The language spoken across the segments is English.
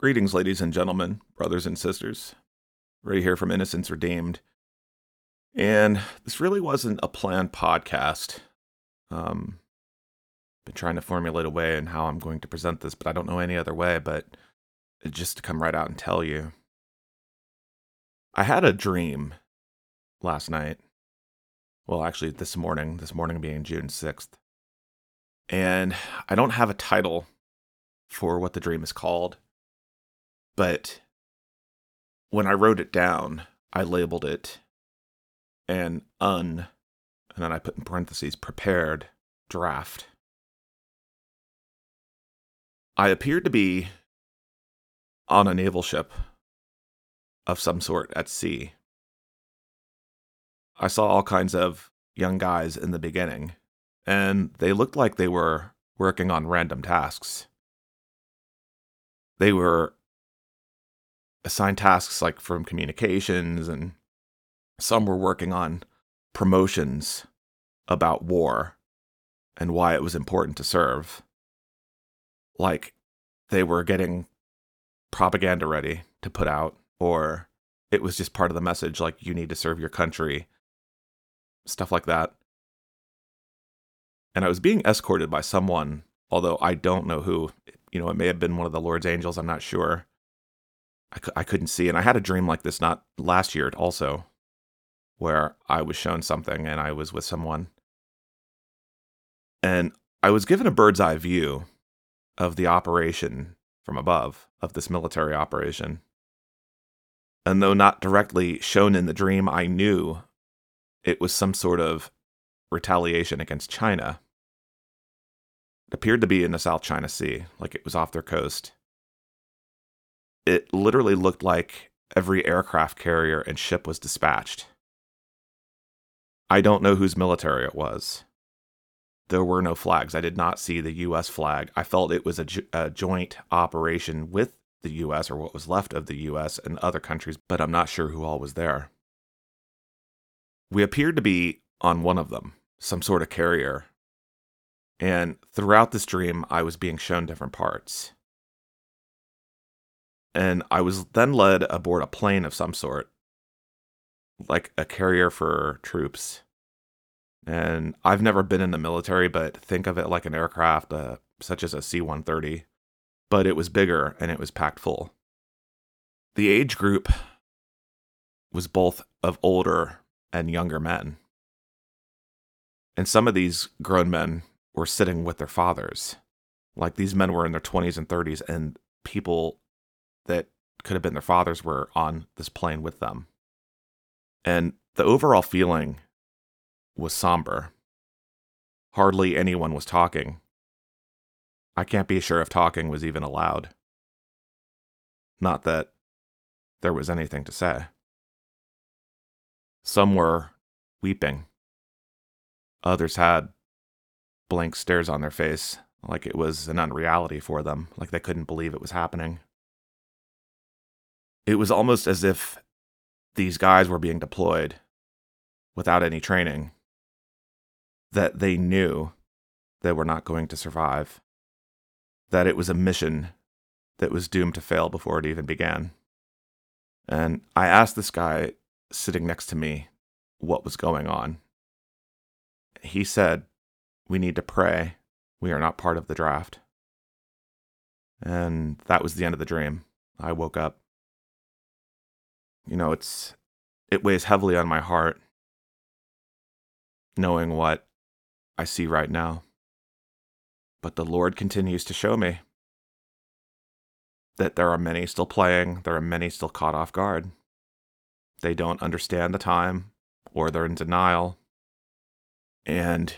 Greetings, ladies and gentlemen, brothers and sisters. Ready here from Innocence Redeemed. And this really wasn't a planned podcast. Um, been trying to formulate a way in how I'm going to present this, but I don't know any other way but just to come right out and tell you. I had a dream last night. Well, actually, this morning, this morning being June 6th. And I don't have a title for what the dream is called. But when I wrote it down, I labeled it an un, and then I put in parentheses, prepared draft. I appeared to be on a naval ship of some sort at sea. I saw all kinds of young guys in the beginning, and they looked like they were working on random tasks. They were assigned tasks like from communications and some were working on promotions about war and why it was important to serve. Like they were getting propaganda ready to put out, or it was just part of the message like you need to serve your country, stuff like that. And I was being escorted by someone, although I don't know who. You know, it may have been one of the Lord's angels, I'm not sure. I, I couldn't see. And I had a dream like this not last year also, where I was shown something and I was with someone. And I was given a bird's eye view of the operation from above, of this military operation. And though not directly shown in the dream, I knew it was some sort of retaliation against China. It appeared to be in the South China Sea, like it was off their coast it literally looked like every aircraft carrier and ship was dispatched. I don't know whose military it was. There were no flags. I did not see the US flag. I felt it was a, a joint operation with the US or what was left of the US and other countries, but I'm not sure who all was there. We appeared to be on one of them, some sort of carrier. And throughout this dream, I was being shown different parts and I was then led aboard a plane of some sort, like a carrier for troops. And I've never been in the military, but think of it like an aircraft, uh, such as a C 130, but it was bigger and it was packed full. The age group was both of older and younger men. And some of these grown men were sitting with their fathers. Like these men were in their 20s and 30s, and people that could have been their fathers were on this plane with them. And the overall feeling was somber. Hardly anyone was talking. I can't be sure if talking was even allowed. Not that there was anything to say. Some were weeping. Others had blank stares on their face, like it was an unreality for them, like they couldn't believe it was happening it was almost as if these guys were being deployed without any training, that they knew they were not going to survive, that it was a mission that was doomed to fail before it even began. And I asked this guy sitting next to me what was going on. He said, We need to pray. We are not part of the draft. And that was the end of the dream. I woke up you know, it's it weighs heavily on my heart knowing what I see right now. But the Lord continues to show me that there are many still playing, there are many still caught off guard. They don't understand the time, or they're in denial, and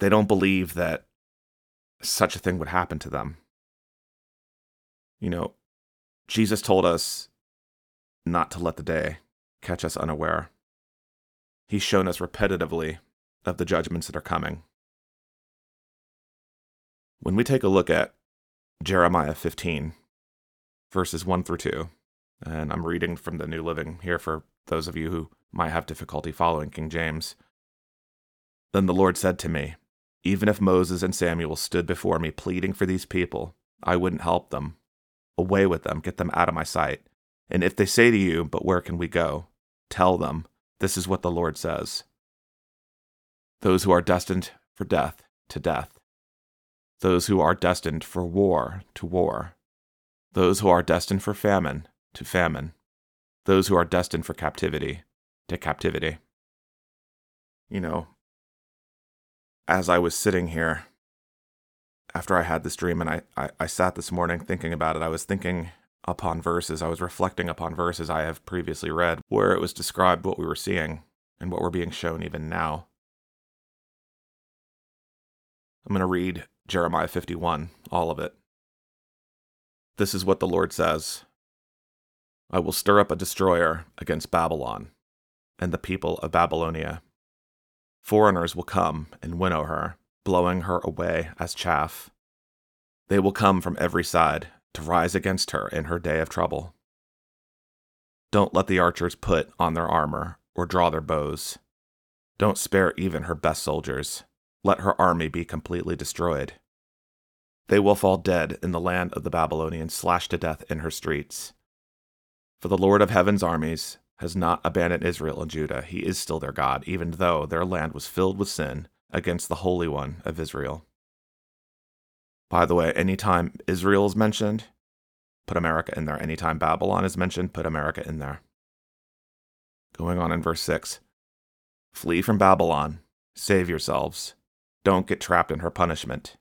they don't believe that such a thing would happen to them. You know, Jesus told us not to let the day catch us unaware. He's shown us repetitively of the judgments that are coming. When we take a look at Jeremiah 15, verses 1 through 2, and I'm reading from the New Living here for those of you who might have difficulty following King James. Then the Lord said to me, Even if Moses and Samuel stood before me pleading for these people, I wouldn't help them, Away with them, get them out of my sight. And if they say to you, But where can we go? Tell them, This is what the Lord says. Those who are destined for death, to death. Those who are destined for war, to war. Those who are destined for famine, to famine. Those who are destined for captivity, to captivity. You know, as I was sitting here after I had this dream and I, I, I, sat this morning thinking about it, I was thinking upon verses, I was reflecting upon verses I have previously read where it was described what we were seeing and what we're being shown even now. I'm going to read Jeremiah 51, all of it. This is what the Lord says I will stir up a destroyer against Babylon and the people of Babylonia. Foreigners will come and winnow her, blowing her away as chaff. They will come from every side to rise against her in her day of trouble. Don't let the archers put on their armor or draw their bows. Don't spare even her best soldiers. Let her army be completely destroyed. They will fall dead in the land of the Babylonians, slashed to death in her streets. For the Lord of heaven's armies has not abandoned Israel and Judah. He is still their God, even though their land was filled with sin against the Holy One of Israel. By the way, anytime Israel is mentioned, put America in there. Anytime Babylon is mentioned, put America in there. Going on in verse 6 Flee from Babylon, save yourselves. Don't get trapped in her punishment.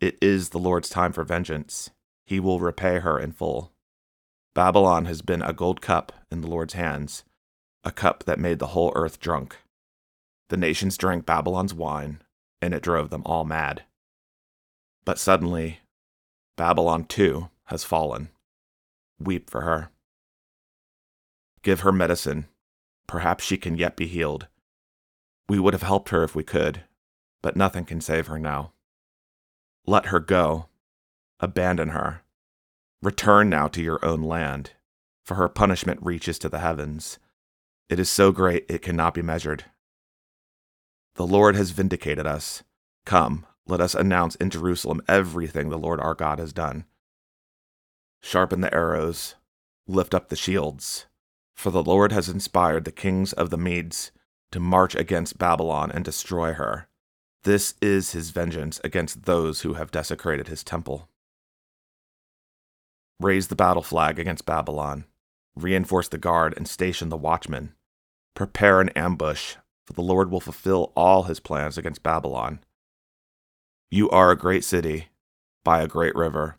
It is the Lord's time for vengeance. He will repay her in full. Babylon has been a gold cup in the Lord's hands, a cup that made the whole earth drunk. The nations drank Babylon's wine, and it drove them all mad. But suddenly, Babylon too has fallen. Weep for her. Give her medicine. Perhaps she can yet be healed. We would have helped her if we could, but nothing can save her now. Let her go. Abandon her. Return now to your own land, for her punishment reaches to the heavens. It is so great it cannot be measured. The Lord has vindicated us. Come, let us announce in Jerusalem everything the Lord our God has done. Sharpen the arrows, lift up the shields, for the Lord has inspired the kings of the Medes to march against Babylon and destroy her. This is his vengeance against those who have desecrated his temple. Raise the battle flag against Babylon, reinforce the guard and station the watchmen. Prepare an ambush, for the Lord will fulfill all his plans against Babylon. You are a great city, by a great river,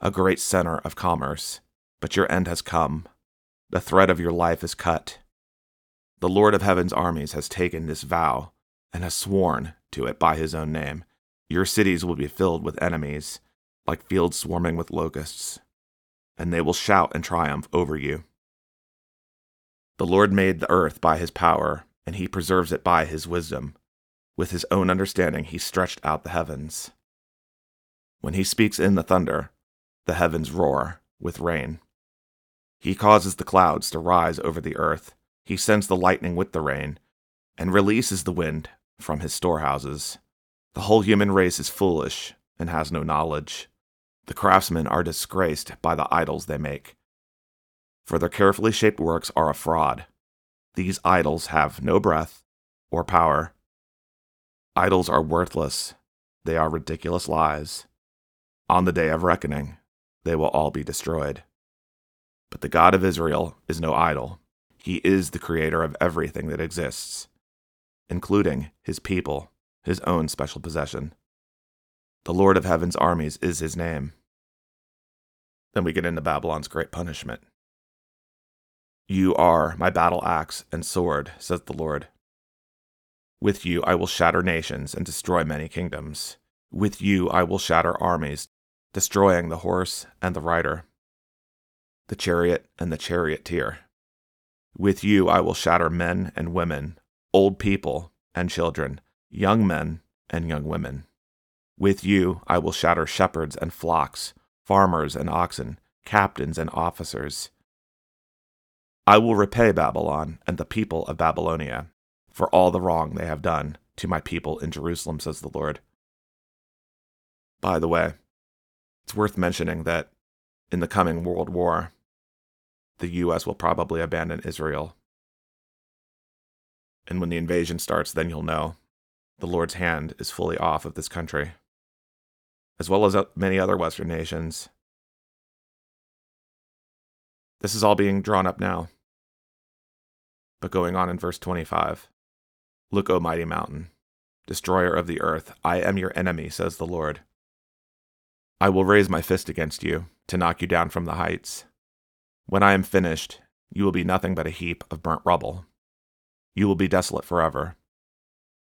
a great center of commerce, but your end has come. The thread of your life is cut. The Lord of heaven's armies has taken this vow and has sworn to it by his own name. Your cities will be filled with enemies, like fields swarming with locusts, and they will shout and triumph over you. The Lord made the earth by his power, and he preserves it by his wisdom. With his own understanding, he stretched out the heavens. When he speaks in the thunder, the heavens roar with rain. He causes the clouds to rise over the earth. He sends the lightning with the rain, and releases the wind from his storehouses. The whole human race is foolish and has no knowledge. The craftsmen are disgraced by the idols they make. For their carefully shaped works are a fraud. These idols have no breath or power Idols are worthless, they are ridiculous lies. On the day of reckoning, they will all be destroyed. But the God of Israel is no idol. He is the creator of everything that exists, including his people, his own special possession. The Lord of heaven's armies is his name. Then we get into Babylon's great punishment. You are my battle axe and sword, says the Lord. With you I will shatter nations and destroy many kingdoms. With you I will shatter armies, destroying the horse and the rider, the chariot and the charioteer. With you I will shatter men and women, old people and children, young men and young women. With you I will shatter shepherds and flocks, farmers and oxen, captains and officers. I will repay Babylon and the people of Babylonia for all the wrong they have done to my people in Jerusalem, says the Lord. By the way, it's worth mentioning that in the coming World War, the U.S. will probably abandon Israel. And when the invasion starts, then you'll know the Lord's hand is fully off of this country, as well as uh, many other Western nations. This is all being drawn up now. But going on in verse 25 Look, O mighty mountain, destroyer of the earth, I am your enemy, says the Lord. I will raise my fist against you to knock you down from the heights. When I am finished, you will be nothing but a heap of burnt rubble. You will be desolate forever.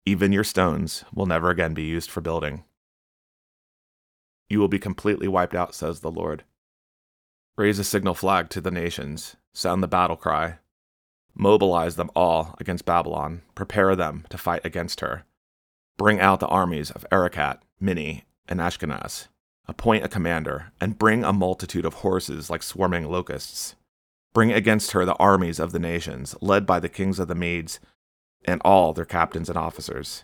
Even your stones will never again be used for building. You will be completely wiped out, says the Lord. Raise a signal flag to the nations, sound the battle cry. Mobilize them all against Babylon, prepare them to fight against her. Bring out the armies of Ararat, Minni, and Ashkenaz appoint a commander, and bring a multitude of horses like swarming locusts. Bring against her the armies of the nations, led by the kings of the Medes, and all their captains and officers.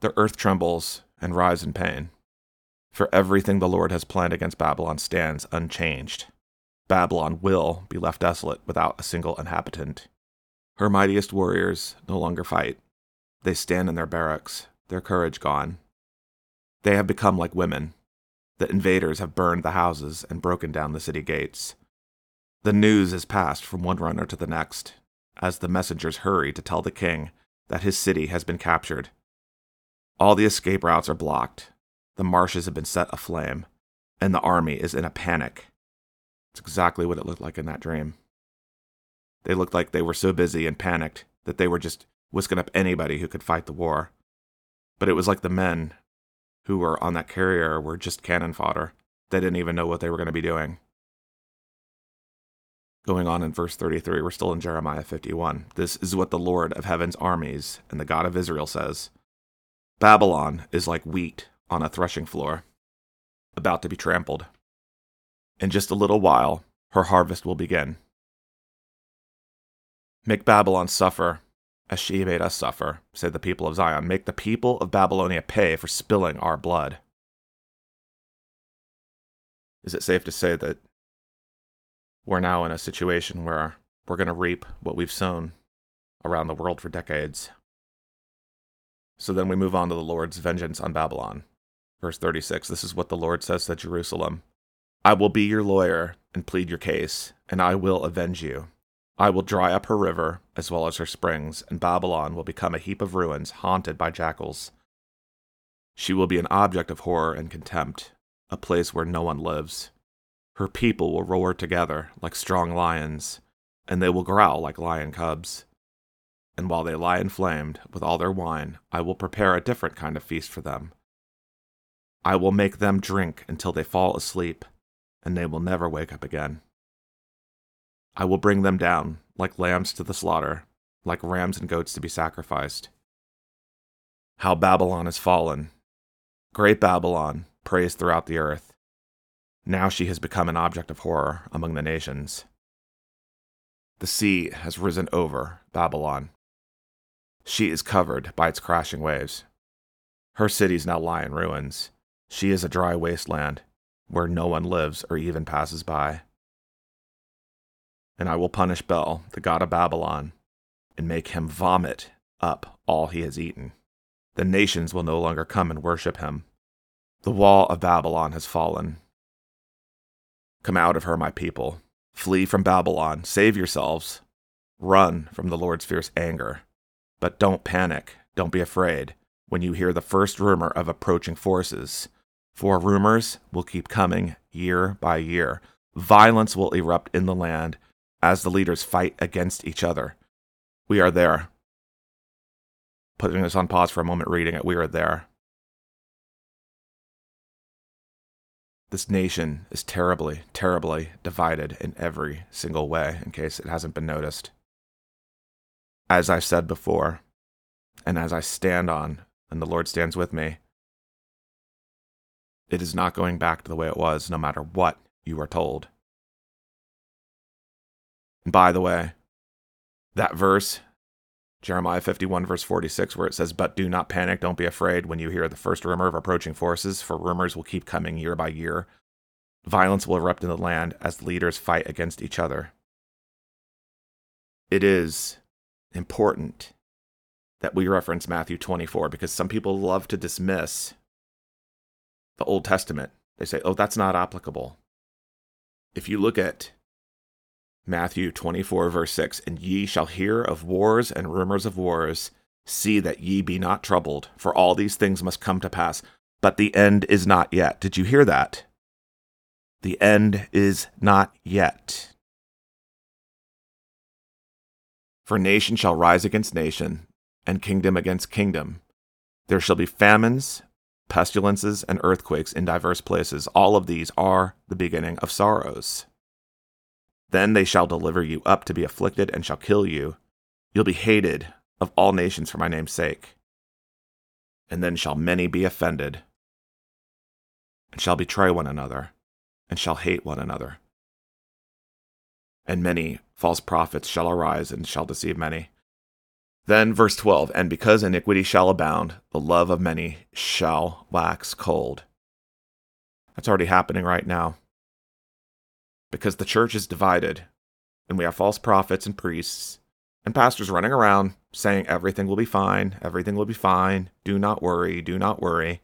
The earth trembles and rises in pain, for everything the Lord has planned against Babylon stands unchanged. Babylon will be left desolate without a single inhabitant. Her mightiest warriors no longer fight. They stand in their barracks, their courage gone. They have become like women, the invaders have burned the houses and broken down the city gates. The news is passed from one runner to the next, as the messengers hurry to tell the king that his city has been captured. All the escape routes are blocked, the marshes have been set aflame, and the army is in a panic. It's exactly what it looked like in that dream. They looked like they were so busy and panicked that they were just whisking up anybody who could fight the war. But it was like the men who were on that carrier were just cannon fodder. They didn't even know what they were going to be doing. Going on in verse 33, we're still in Jeremiah 51. This is what the Lord of heaven's armies and the God of Israel says Babylon is like wheat on a threshing floor, about to be trampled. In just a little while, her harvest will begin. Make Babylon suffer as she made us suffer, said the people of Zion. Make the people of Babylonia pay for spilling our blood. Is it safe to say that we're now in a situation where we're going to reap what we've sown around the world for decades? So then we move on to the Lord's vengeance on Babylon. Verse 36 This is what the Lord says to Jerusalem I will be your lawyer and plead your case, and I will avenge you. I will dry up her river, as well as her springs, and Babylon will become a heap of ruins haunted by jackals. She will be an object of horror and contempt, a place where no one lives. Her people will roar together like strong lions, and they will growl like lion cubs. And while they lie inflamed with all their wine, I will prepare a different kind of feast for them. I will make them drink until they fall asleep, and they will never wake up again. I will bring them down, like lambs to the slaughter, like rams and goats to be sacrificed. How Babylon has fallen. Great Babylon, praised throughout the earth. Now she has become an object of horror among the nations. The sea has risen over Babylon. She is covered by its crashing waves. Her cities now lie in ruins. She is a dry wasteland where no one lives or even passes by and I will punish Bel, the god of Babylon, and make him vomit up all he has eaten. The nations will no longer come and worship him. The wall of Babylon has fallen. Come out of her, my people. Flee from Babylon. Save yourselves. Run from the Lord's fierce anger. But don't panic. Don't be afraid when you hear the first rumor of approaching forces. For rumors will keep coming year by year. Violence will erupt in the land as the leaders fight against each other. We are there. Putting this on pause for a moment, reading it, we are there. This nation is terribly, terribly divided in every single way, in case it hasn't been noticed. As I've said before, and as I stand on, and the Lord stands with me, it is not going back to the way it was, no matter what you are told. And by the way, that verse, Jeremiah 51, verse 46, where it says, But do not panic, don't be afraid when you hear the first rumor of approaching forces, for rumors will keep coming year by year. Violence will erupt in the land as leaders fight against each other. It is important that we reference Matthew 24 because some people love to dismiss the Old Testament. They say, oh, that's not applicable. If you look at Matthew 24, verse 6, and ye shall hear of wars and rumors of wars, see that ye be not troubled, for all these things must come to pass, but the end is not yet. Did you hear that? The end is not yet. For nation shall rise against nation, and kingdom against kingdom. There shall be famines, pestilences, and earthquakes in divers places. All of these are the beginning of sorrows. Then they shall deliver you up to be afflicted, and shall kill you. You'll be hated of all nations for my name's sake. And then shall many be offended, and shall betray one another and shall hate one another. And many false prophets shall arise and shall deceive many. Then, verse 12, and because iniquity shall abound, the love of many shall wax cold. That's already happening right now. Because the church is divided, and we have false prophets and priests and pastors running around saying everything will be fine, everything will be fine, do not worry, do not worry.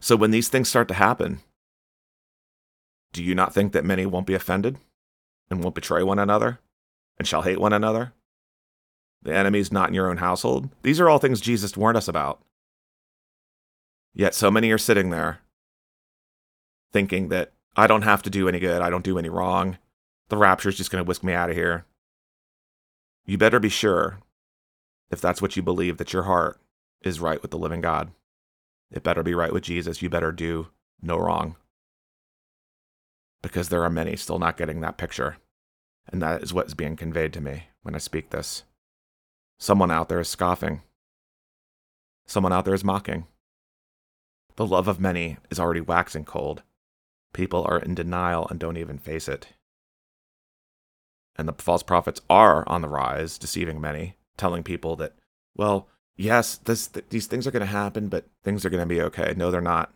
So when these things start to happen, do you not think that many won't be offended and won't betray one another and shall hate one another? The enemy is not in your own household. These are all things Jesus warned us about. Yet so many are sitting there thinking that I don't have to do any good, I don't do any wrong. The rapture is just going to whisk me out of here. You better be sure, if that's what you believe, that your heart is right with the living God. It better be right with Jesus. You better do no wrong because there are many still not getting that picture. And that is what is being conveyed to me when I speak this. Someone out there is scoffing. Someone out there is mocking. The love of many is already waxing cold. People are in denial and don't even face it. And the false prophets are on the rise, deceiving many, telling people that, well, yes, this, th- these things are going to happen, but things are going to be okay. No, they're not.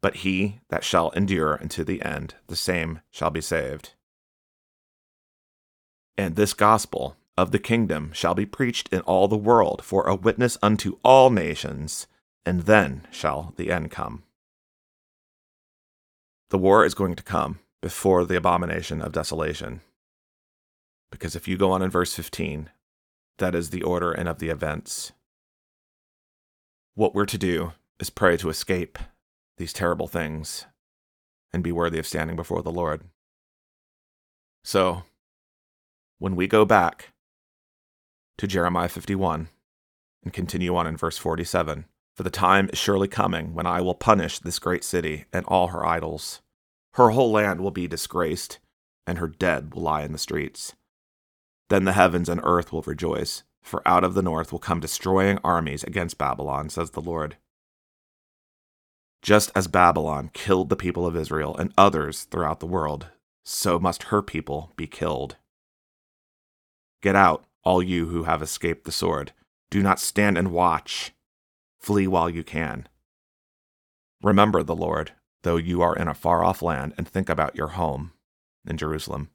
But he that shall endure unto the end, the same shall be saved. And this gospel of the kingdom shall be preached in all the world for a witness unto all nations, and then shall the end come. The war is going to come before the abomination of desolation. Because if you go on in verse 15, that is the order and of the events. What we're to do is pray to escape these terrible things and be worthy of standing before the Lord. So, when we go back to Jeremiah 51 and continue on in verse 47, for the time is surely coming when I will punish this great city and all her idols. Her whole land will be disgraced, and her dead will lie in the streets. Then the heavens and earth will rejoice, for out of the north will come destroying armies against Babylon, says the Lord. Just as Babylon killed the people of Israel and others throughout the world, so must her people be killed. Get out, all you who have escaped the sword. Do not stand and watch. Flee while you can. Remember the Lord, though you are in a far off land, and think about your home in Jerusalem.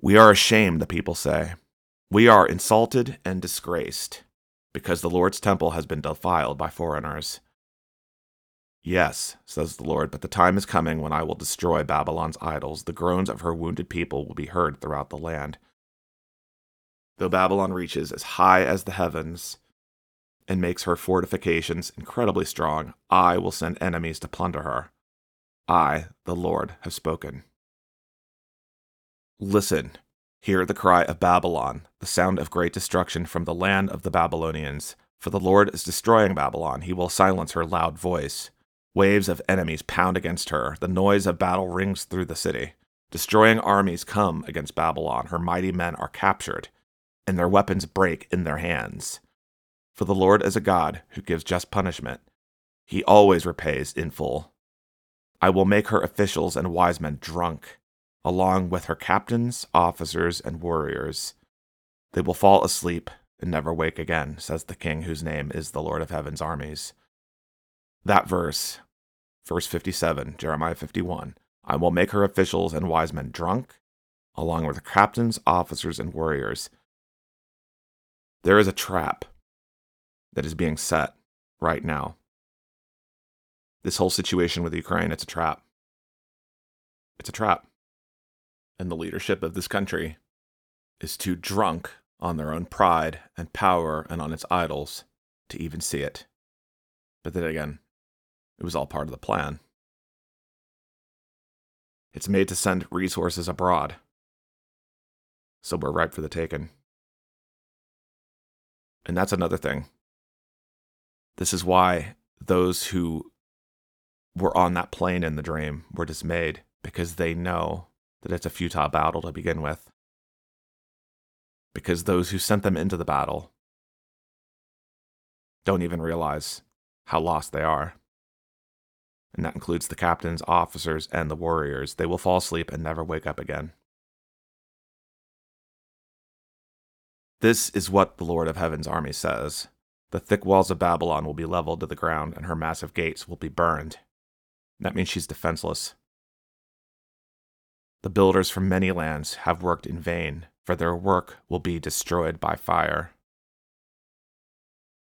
We are ashamed, the people say. We are insulted and disgraced, because the Lord's temple has been defiled by foreigners Yes, says the Lord, but the time is coming when I will destroy Babylon's idols. The groans of her wounded people will be heard throughout the land. Though Babylon reaches as high as the heavens and makes her fortifications incredibly strong, I will send enemies to plunder her. I, the Lord, have spoken. Listen, hear the cry of Babylon, the sound of great destruction from the land of the Babylonians. For the Lord is destroying Babylon, he will silence her loud voice. Waves of enemies pound against her. The noise of battle rings through the city. Destroying armies come against Babylon. Her mighty men are captured, and their weapons break in their hands. For the Lord is a God who gives just punishment. He always repays in full. I will make her officials and wise men drunk, along with her captains, officers, and warriors. They will fall asleep and never wake again, says the King whose name is the Lord of Heaven's armies. That verse Verse 57, Jeremiah 51 I will make her officials and wise men drunk, along with her captains, officers, and warriors. There is a trap that is being set right now. This whole situation with Ukraine, it's a trap. It's a trap. And the leadership of this country is too drunk on their own pride and power and on its idols to even see it. But then again, it was all part of the plan. It's made to send resources abroad. So we're ripe for the taking. And that's another thing. This is why those who were on that plane in the dream were dismayed because they know that it's a futile battle to begin with. Because those who sent them into the battle don't even realize how lost they are. And that includes the captains, officers, and the warriors. They will fall asleep and never wake up again. This is what the Lord of Heaven's army says The thick walls of Babylon will be leveled to the ground, and her massive gates will be burned. That means she's defenseless. The builders from many lands have worked in vain, for their work will be destroyed by fire.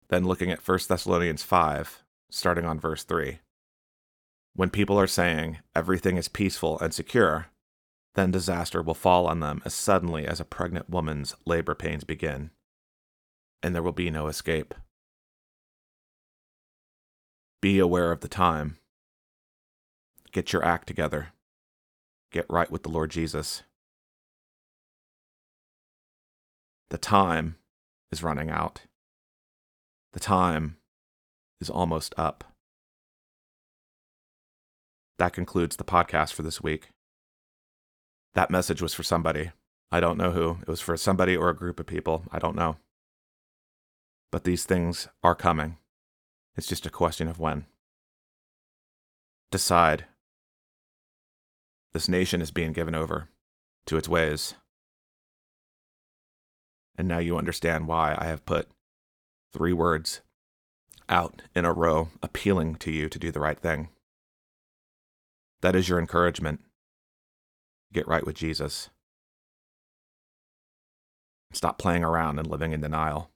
Then looking at 1 Thessalonians 5, starting on verse 3. When people are saying everything is peaceful and secure, then disaster will fall on them as suddenly as a pregnant woman's labor pains begin, and there will be no escape. Be aware of the time. Get your act together. Get right with the Lord Jesus. The time is running out. The time is almost up. That concludes the podcast for this week. That message was for somebody. I don't know who. It was for somebody or a group of people. I don't know. But these things are coming. It's just a question of when. Decide. This nation is being given over to its ways. And now you understand why I have put three words out in a row appealing to you to do the right thing. That is your encouragement get right with Jesus. Stop playing around and living in denial.